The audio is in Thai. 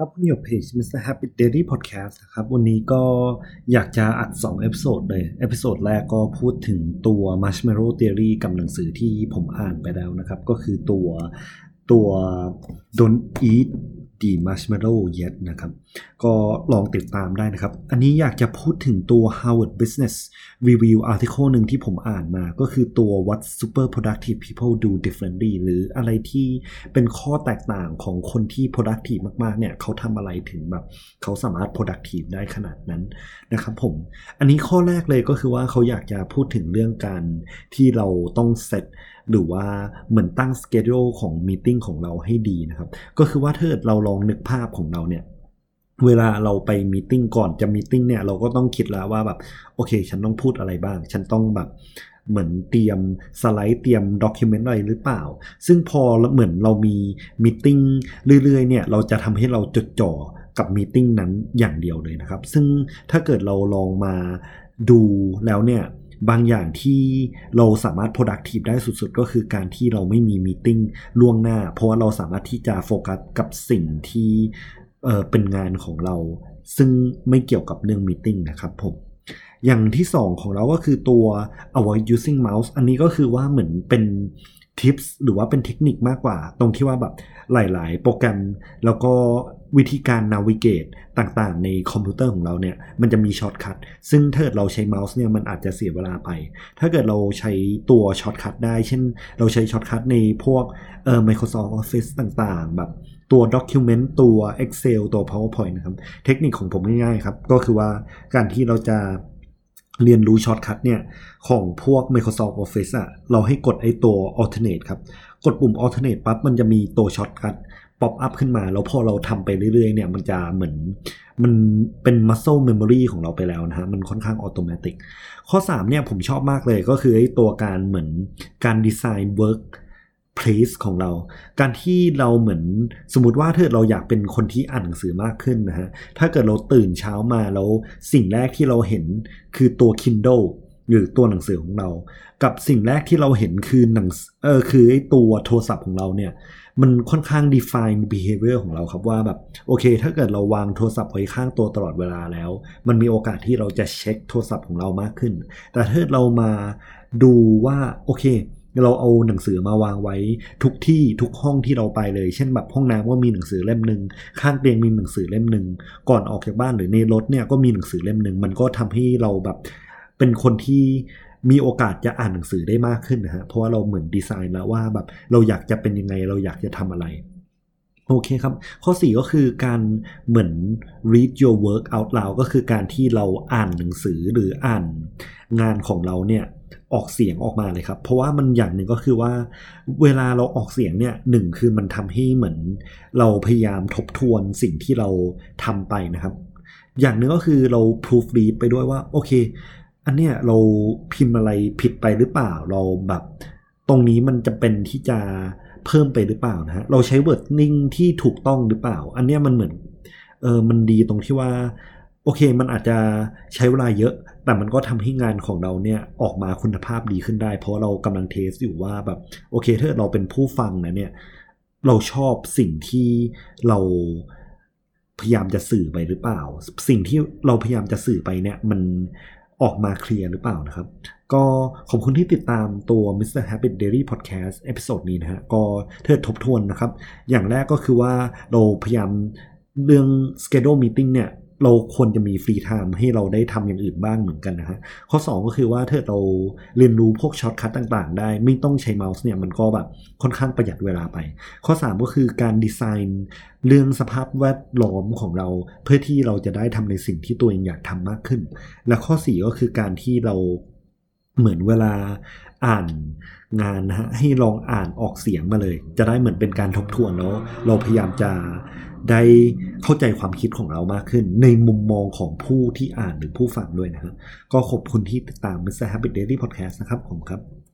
ครับคุณอยู่เพจ Mr. Happy Daily Podcast นะครับ วันนี้ก็อยากจะอัด2 episode เลย episode แรกก็พูดถึงตัว Marshmallow Theory กับหนังสือที่ผมอ่านไปแล้วนะครับ ก็คือตัวตัว Don't Eat the Marshmallow Yet นะครับ ก็ลองติดตามได้นะครับ อันนี้อยากจะพูดถึงตัว Harvard Business Review article หนึ่งที่ผมอ่านมา ก็คือตัว What Super Productive People Do Differently หรืออะไรที่เป็นข้อแตกต่างของคนที่ productive มากๆ เนี่ย เขาทำอะไรถึงแบบ เขาสามารถ productive ได้ขนาดนั้นนะครับผม อันนี้ข้อแรกเลยก็คือว่าเขาอยากจะพูดถึงเรื่องการที่เราต้องเซต หรือว่าเหมือนตั้งสเกจ u l e ของมีติ้งของเราให้ดีนะครับ ก็คือว่าถ้าเราลองนึกภาพของเราเนี่ยเวลาเราไปมีติ้งก่อนจะมีติ้งเนี่ยเราก็ต้องคิดแล้วว่าแบบโอเค ฉันต้องพูดอะไรบ้าง ฉันต้องแบบเหมือนเตรียมสไลด์เตรียม document อะไรหรือเปล่า ซึ่งพอเหมือนเรามี meeting เรื่อยๆเนี่ยเราจะทำให้เราจดจ่อกับ meeting นั้นอย่างเดียวเลยนะครับ ซึ่งถ้าเกิดเราลองมาดูแล้วเนี่ย บางอย่างที่เราสามารถ productive ได้สุดๆ ก็คือการที่เราไม่มี meeting ล่วงหน้า เพราะว่าเราสามารถที่จะโฟกัสกับสิ่งที่เป็นงานของเรา ซึ่งไม่เกี่ยวกับเรื่อง meeting นะครับผมอย่างที่ 2 ของเราก็คือตัว avoid using mouse อันนี้ก็คือว่าเหมือนเป็น tips หรือว่าเป็นเทคนิคมากกว่า ตรงที่ว่าแบบหลาย ๆ โปรแกรมแล้วก็วิธีการ navigate ต่างๆ ในคอมพิวเตอร์ของเราเนี่ยมันจะมี shortcut ซึ่งถ้าเกิดเราใช้เมาส์เนี่ยมันอาจจะเสียเวลาไป ถ้าเกิดเราใช้ตัว shortcut ได้ เช่น เราใช้ shortcut ในพวกเอ่อ Microsoft Office ต่างๆ แบบตัว Document ตัว Excel ตัว PowerPoint นะครับ เทคนิคของผมง่ายๆครับ ก็คือว่าการที่เราจะ เรียนรู้ shortcut เนี่ย ของพวก Microsoft Office อะเราให้กดไอตัว alternate ครับ กดปุ่ม alternate ปั๊บมันจะมีตัว shortcut pop up ขึ้นมา แล้วพอเราทำไปเรื่อยๆ เนี่ยมันจะเหมือนมันเป็น muscle memory ของเราไปแล้วนะฮะ มันค่อนข้างอัตโนมัติข้อ 3 เนี่ยผมชอบมากเลยก็คือไอตัวการเหมือนการดีไซน์ work place ของเรา การที่เราเหมือนสมมติว่าถ้าเราอยากเป็นคนที่อ่านหนังสือมากขึ้นนะฮะ ถ้าเกิดเราตื่นเช้ามาแล้วสิ่งแรกที่เราเห็นคือตัว Kindle หรือตัวหนังสือของเรา กับสิ่งแรกที่เราเห็นคือหนังเออคือไอ้ตัวโทรศัพท์ของเราเนี่ย มันค่อนข้าง define behavior ของเราครับว่าแบบโอเค ถ้าเกิดเราวางโทรศัพท์ไว้ข้างตัวตลอดเวลาแล้ว มันมีโอกาสที่เราจะเช็คโทรศัพท์ของเรามากขึ้น แต่ถ้าเรามาดูว่าโอเค เราเอาหนังสือมาวางไว้ทุกที่ทุกห้องที่เราไปเลย เช่นแบบห้องน้ำก็มีหนังสือเล่มหนึ่งข้างเตียงมีหนังสือเล่มหนึ่งก่อนออกจากบ้านหรือในรถเนี่ยก็มีหนังสือเล่มหนึ่งมันก็ทำให้เราแบบเป็นคนที่มีโอกาสจะอ่านหนังสือได้มากขึ้นนะฮะเพราะว่าเราเหมือนดีไซน์แล้วว่าแบบเราอยากจะเป็นยังไงเราอยากจะทำอะไรโอเคครับ ข้อ 4 ก็คือการเหมือน read your work out loud ก็คือการที่เราอ่านหนังสือหรืออ่านงานของเราเนี่ย ออกเสียงออกมาเลยครับ เพราะว่ามันอย่างหนึ่งก็คือว่า เวลาเราออกเสียงเนี่ยหนึ่งคือมันทำให้เหมือน เราพยายามทบทวนสิ่งที่เราทำไปนะครับ อย่างหนึ่งก็คือเรา proof read ไปด้วยว่าโอเค อันเนี้ยเราพิมพ์อะไรผิดไปหรือเปล่าเราแบบตรงนี้มันจะเป็นที่จะเพิ่มไปหรือเปล่านะฮะเราใช้ wording ที่ถูกต้องหรือเปล่า อันเนี้ยมันเหมือนเออมันดีตรงที่ว่า โอเคมันอาจจะใช้เวลาเยอะ แต่มันก็ทำให้งานของเราเนี่ยออกมาคุณภาพดีขึ้นได้ เพราะเรากำลัง test อยู่ว่าแบบโอเคถ้าเราเป็นผู้ฟังนะเนี่ยเราชอบสิ่งที่เราพยายามจะสื่อไปหรือเปล่า สิ่งที่เราพยายามจะสื่อไปเนี่ยมันออกมาเคลียร์หรือเปล่านะครับ ก็ขอบคุณที่ติดตามตัว Mr. Habit Daily Podcast episode นี้นะฮะก็ขอทบทวนนะครับ อย่างแรกก็คือว่าเราพยายามเรื่อง schedule meeting เนี่ย เราควรจะมี free time ให้เราได้ทำอย่างอื่นบ้างเหมือนกันนะฮะข้อ 2 ก็คือว่าถ้าเราเรียนรู้พวก shortcut ต่างๆ ได้ไม่ต้องใช้เมาส์เนี่ยมันก็แบบค่อนข้างประหยัดเวลาไป ข้อ 3 ก็คือการดีไซน์เรื่องสภาพแวดล้อมของเรา เพื่อที่เราจะได้ทำในสิ่งที่ตัวเองอยากทำมากขึ้น และข้อ 4 ก็คือการที่เรา เหมือนเวลาอ่านงานนะฮะให้ลองอ่านออกเสียงมาเลย จะได้เหมือนเป็นการทบทวนแล้วเราพยายามจะได้เข้าใจความคิดของเรามากขึ้น ในมุมมองของผู้ที่อ่านหรือผู้ฟังด้วยนะครับก็ขอบคุณที่ติดตาม Mr. Happy Daily Podcast นะครับผมครับ